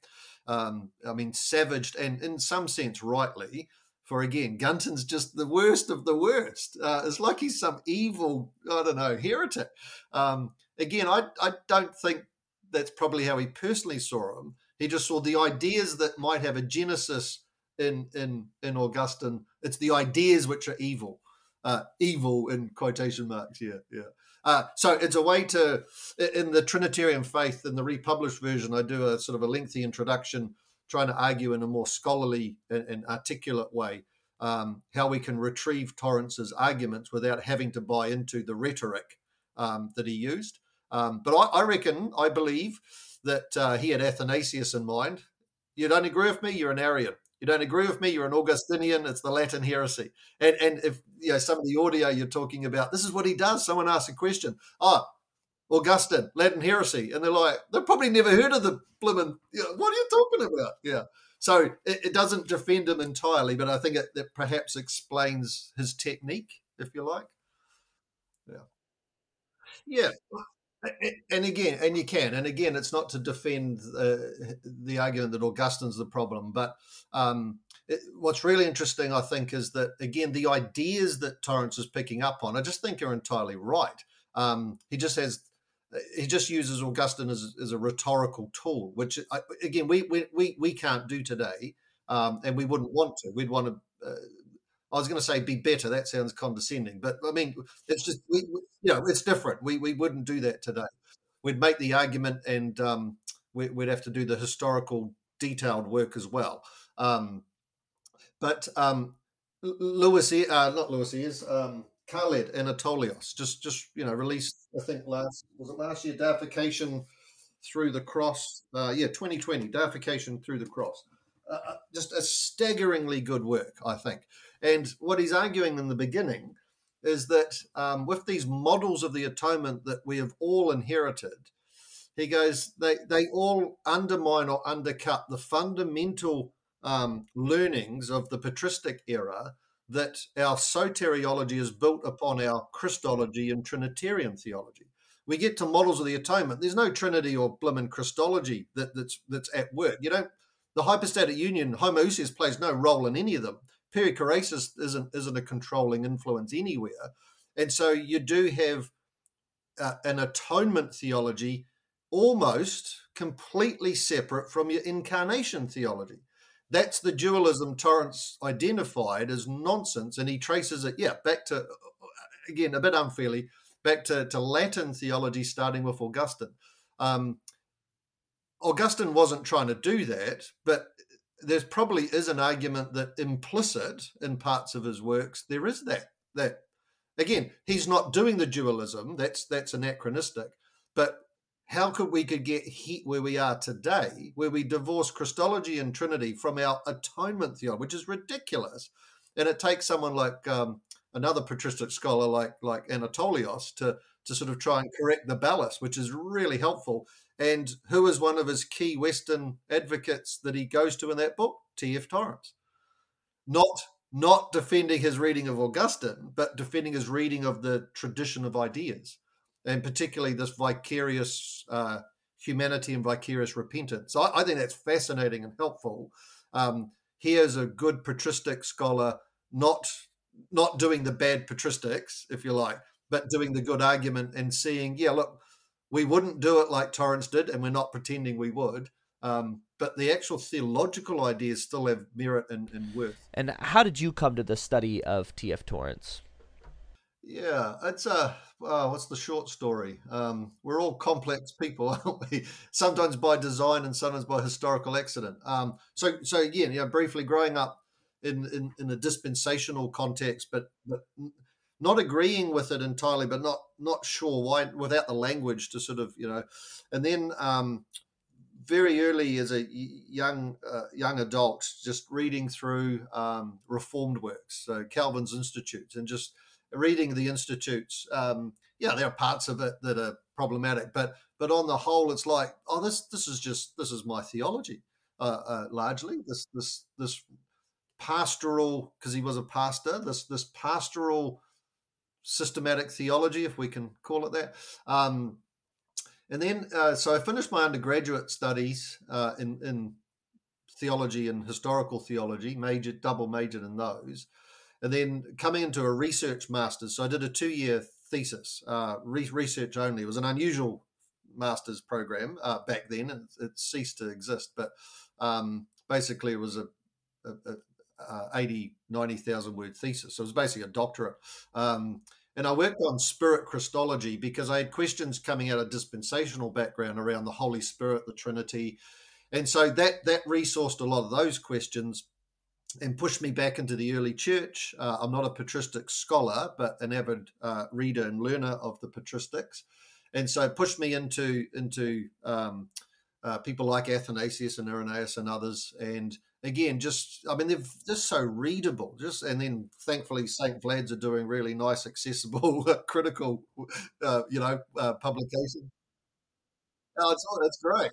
Um, I mean, savaged and in some sense rightly. For again, Gunton's just the worst of the worst. Uh, it's like he's some evil, I don't know, heretic. Um, again, I, I don't think that's probably how he personally saw him he just saw the ideas that might have a genesis in in in Augustine. It's the ideas which are evil, uh, evil in quotation marks. Yeah, yeah. Uh, so it's a way to in the Trinitarian faith in the republished version. I do a sort of a lengthy introduction, trying to argue in a more scholarly and, and articulate way um, how we can retrieve Torrance's arguments without having to buy into the rhetoric um, that he used. Um, but I, I reckon, I believe that uh, he had Athanasius in mind. You don't agree with me, you're an Arian. You don't agree with me, you're an Augustinian. It's the Latin heresy. And and if you know some of the audio you're talking about, this is what he does. Someone asks a question. Oh, Augustine, Latin heresy, and they're like, they've probably never heard of the blimmin'. You know, what are you talking about? Yeah. So it, it, doesn't defend him entirely, but I think it, it perhaps explains his technique, if you like. Yeah. Yeah and again, and you can, and again, it's not to defend uh, the argument that Augustine's the problem, but um, it, what's really interesting, I think, is that again, the ideas that Torrance is picking up on, I just think are entirely right. Um, he just has, he just uses Augustine as, as a rhetorical tool, which again, we we we, we can't do today, um, and we wouldn't want to. We'd want to. Uh, I was going to say be better. That sounds condescending, but I mean, it's just we, we, you know, it's different. We we wouldn't do that today. We'd make the argument, and um, we, would have to do the historical detailed work as well. Um, but um, Lewis, uh, not Lewis, is Khaled Anatolios just just you know released. I think last was it last year deification through the cross. Uh, yeah, 2020, deification through the cross. Uh, uh, just a staggeringly good work, I think. And what he's arguing in the beginning is that um, with these models of the atonement that we have all inherited, he goes, they, they all undermine or undercut the fundamental um, learnings of the patristic era that our soteriology is built upon our Christology and Trinitarian theology. We get to models of the atonement. There's no Trinity or blimmin' Christology that, that's that's at work. You know, the hypostatic union, homoousios plays no role in any of them. Perichoresis isn't isn't a controlling influence anywhere, and so you do have uh, an atonement theology almost completely separate from your incarnation theology. That's the dualism Torrance identified as nonsense, and he traces it, yeah, back to, again, a bit unfairly, back to, to Latin theology, starting with Augustine. Um, Augustine wasn't trying to do that, but there probably is an argument that implicit in parts of his works there is that that again he's not doing the dualism that's that's anachronistic but how could we could get hit where we are today, where we divorce Christology and Trinity from our atonement theology, which is ridiculous, and it takes someone like um, another patristic scholar like like Anatolios to to sort of try and correct the ballast, which is really helpful. And who is one of his key Western advocates that he goes to in that book? T.F. Torrance. Not not defending his reading of Augustine, but defending his reading of the tradition of ideas and particularly this vicarious uh, humanity and vicarious repentance. I, I, think that's fascinating and helpful. Um, here's a good patristic scholar, not not doing the bad patristics, if you like, but doing the good argument and seeing, yeah, look, we wouldn't do it like Torrance did, and we're not pretending we would. Um, but the actual theological ideas still have merit and, and worth. And how did you come to the study of T.F. Torrance? Yeah, it's a uh, what's the short story? Um, we're all complex people, [LAUGHS] aren't we? Sometimes by design and sometimes by historical accident. Um, so, so again, you know, briefly growing up in, in, in a dispensational context, but, but not agreeing with it entirely, but not not sure why without the language to sort of you know, and then um, very early as a young uh, young adult, just reading through um, Reformed works, so Calvin's Institutes, and just reading the institutes, um, yeah, there are parts of it that are problematic, but but on the whole, it's like, oh, this this is just this is my theology, uh, uh, largely. This this this pastoral because he was a pastor. This this pastoral systematic theology, if we can call it that. Um, and then, uh, so I finished my undergraduate studies uh, in in theology and historical theology, major double majored in those and then coming into a research master's. So I did a two year thesis, uh, re- research only. It was an unusual master's program uh, back then. It, it, ceased to exist, but um, basically it was a, a, a, a 80, 90,000 word thesis. So it was basically a doctorate. Um, and I worked on spirit Christology because I had questions coming out of dispensational background around the Holy Spirit, the Trinity. And so that that resourced a lot of those questions and pushed me back into the early church. Uh, I'm not a patristic scholar, but an avid uh, reader and learner of the patristics, and so it pushed me into into um, uh, people like Athanasius and Irenaeus and others. And again, just I mean, they're just so readable. Just and then thankfully Saint Vlad's are doing really nice, accessible, [LAUGHS] critical, uh, you know, uh, publication. Oh, it's it's great.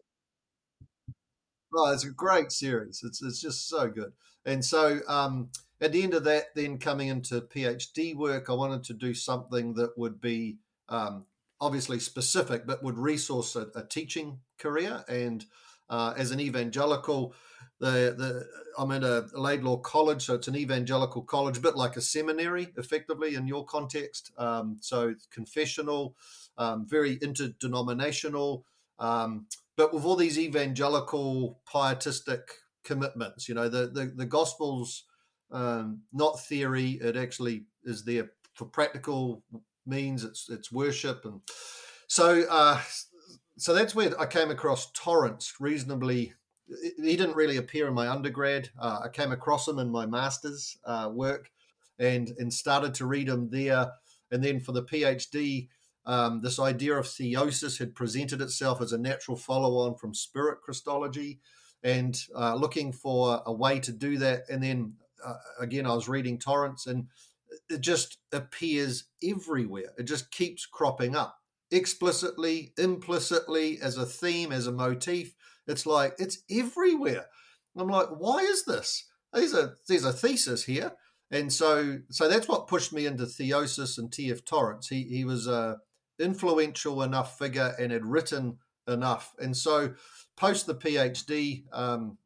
Oh, it's a great series. It's it's just so good. And so um, at the end of that, then coming into PhD work, I wanted to do something that would be um, obviously specific, but would resource a, a teaching career. And uh, as an evangelical, the, the I'm in a Laidlaw college, so it's an evangelical college, a bit like a seminary, effectively in your context. Um, so confessional, um, very interdenominational, um, but with all these evangelical pietistic commitments. You know, the the, the gospel's um, not theory; it actually is there for practical means. It's it's worship, and so uh, so that's where I came across Torrance reasonably. He didn't really appear in my undergrad. Uh, I came across him in my master's uh, work, and and started to read him there. And then for the PhD, Um, this idea of theosis had presented itself as a natural follow on from spirit Christology and uh, looking for a way to do that. And then uh, again, I was reading Torrance and it just appears everywhere. It just keeps cropping up explicitly, implicitly, as a theme, as a motif. It's like it's everywhere. I'm like, why is this? There's a there's a thesis here, and so so that's what pushed me into theosis and T.F. Torrance. He he was a influential enough figure and had written enough, and so post the PhD, um,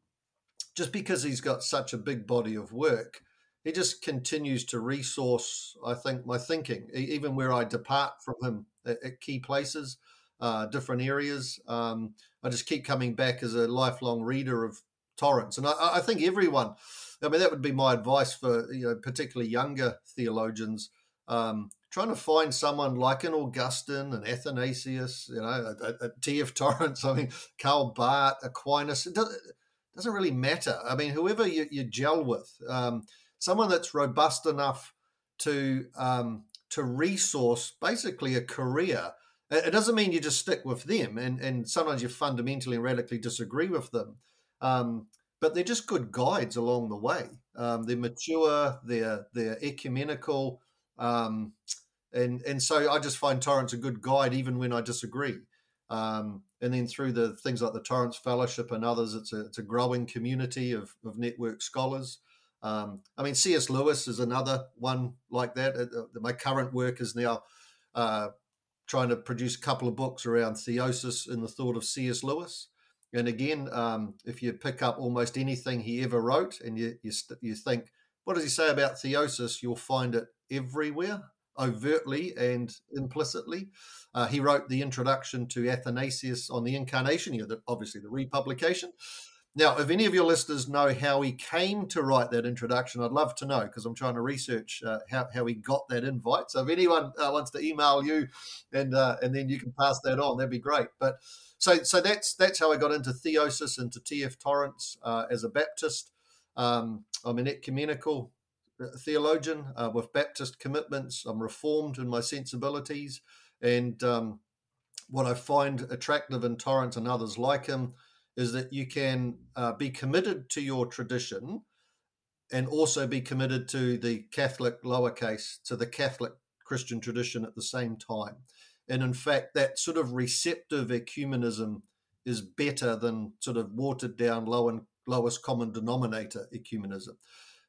just because he's got such a big body of work, he just continues to resource. I think my thinking, even where I depart from him at, at key places, uh, different areas. Um, I just keep coming back as a lifelong reader of Torrance, and I, I think everyone. I mean, that would be my advice for you know, particularly younger theologians. Um, trying to find someone like an Augustine, an Athanasius, you know, a, a T.F. [LAUGHS] Torrance, I mean, Karl Barth, Aquinas, it, does, not really matter. I mean, whoever you, you gel with, um, someone that's robust enough to um, to resource basically a career. It doesn't mean you just stick with them, and, and sometimes you fundamentally and radically disagree with them. Um, but they're just good guides along the way. Um, they're mature, they're they're ecumenical, um, and and so I just find Torrance a good guide even when I disagree. Um, and then through the things like the Torrance Fellowship and others, it's a it's a growing community of of network scholars. Um, I mean, C.S. Lewis is another one like that. Uh, my current work is now uh, trying to produce a couple of books around theosis in the thought of C.S. Lewis. And again, um, if you pick up almost anything he ever wrote and you, you, you think, what does he say about theosis? You'll find it everywhere, overtly and implicitly. Uh, he wrote the introduction to Athanasius on the Incarnation, you know, obviously the republication. Now, if any of your listeners know how he came to write that introduction, I'd love to know because I'm trying to research uh, how, how he got that invite. So if anyone uh, wants to email you and uh, and then you can pass that on, that'd be great. But so so that's that's how I got into theosis into T.F. Torrance uh, as a Baptist. Um, I'm an ecumenical uh, theologian uh, with Baptist commitments. I'm reformed in my sensibilities, and um, what I find attractive in Torrance and others like him is that you can uh, be committed to your tradition and also be committed to the Catholic lowercase to the Catholic Christian tradition at the same time. And in fact, that sort of receptive ecumenism is better than sort of watered down low and lowest common denominator ecumenism,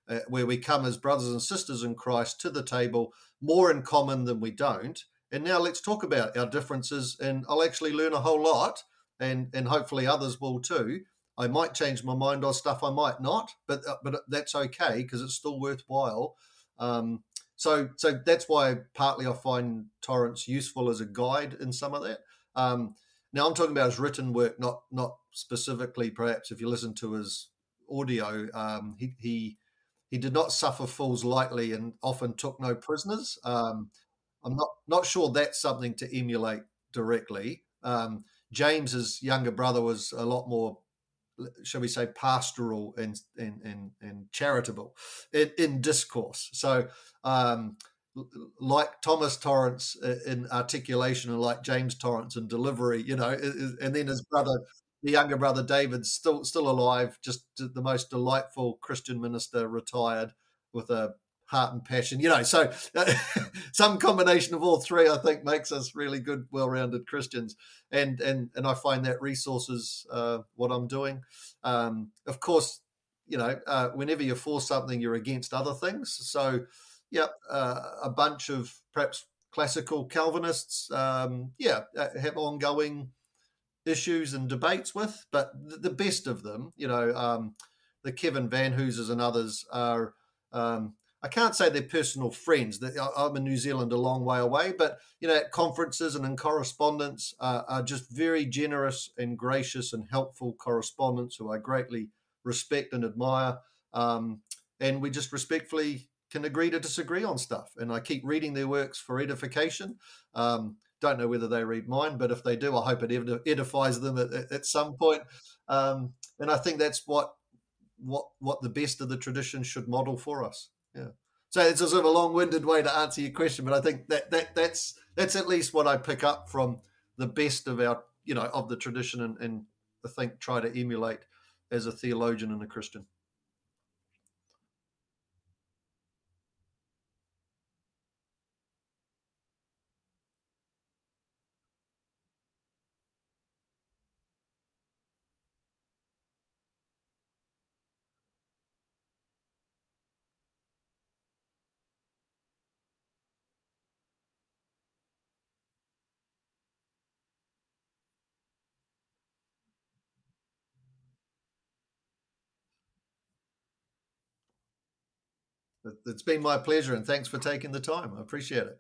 uh, where we come as brothers and sisters in Christ to the table, more in common than we don't. And now let's talk about our differences, and I'll actually learn a whole lot, and and hopefully others will too. I might change my mind on stuff, I might not, but uh, but that's okay because it's still worthwhile. Um, so so that's why partly I find Torrance useful as a guide in some of that. Um, now I'm talking about his written work, not not specifically perhaps if you listen to his audio. Um, he he he did not suffer fools lightly and often took no prisoners. Um, I'm not not sure that's something to emulate directly. Um, James's younger brother was a lot more shall we say, pastoral and and and, and charitable in, in, discourse. So, um, like Thomas Torrance in articulation, and like James Torrance in delivery, you know, and then his brother, the younger brother David's still still alive, just the most delightful Christian minister, retired with a heart and passion. You know, so [LAUGHS] some combination of all three, I think, makes us really good, well-rounded Christians. And and and I find that resources uh, what I'm doing. Um, of course, you know, uh, whenever you're for something, you're against other things. So, yeah, uh, a bunch of perhaps classical Calvinists, um, yeah, uh, have ongoing issues and debates with, but the best of them, you know, um, the Kevin Van Vanhoozers and others are um, I can't say they're personal friends. I'm in New Zealand a long way away, but you know, at conferences and in correspondence, uh, are just very generous and gracious and helpful correspondents who I greatly respect and admire. Um, and we just respectfully can agree to disagree on stuff. And I keep reading their works for edification. Um, don't know whether they read mine, but if they do, I hope it edifies them at, at some point. Um, and I think that's what what what the best of the tradition should model for us. Yeah. So it's a sort of a long-winded way to answer your question, but I think that that that's that's at least what I pick up from the best of our you know of the tradition and, and I think try to emulate as a theologian and a Christian. It's been my pleasure, and thanks for taking the time. I appreciate it.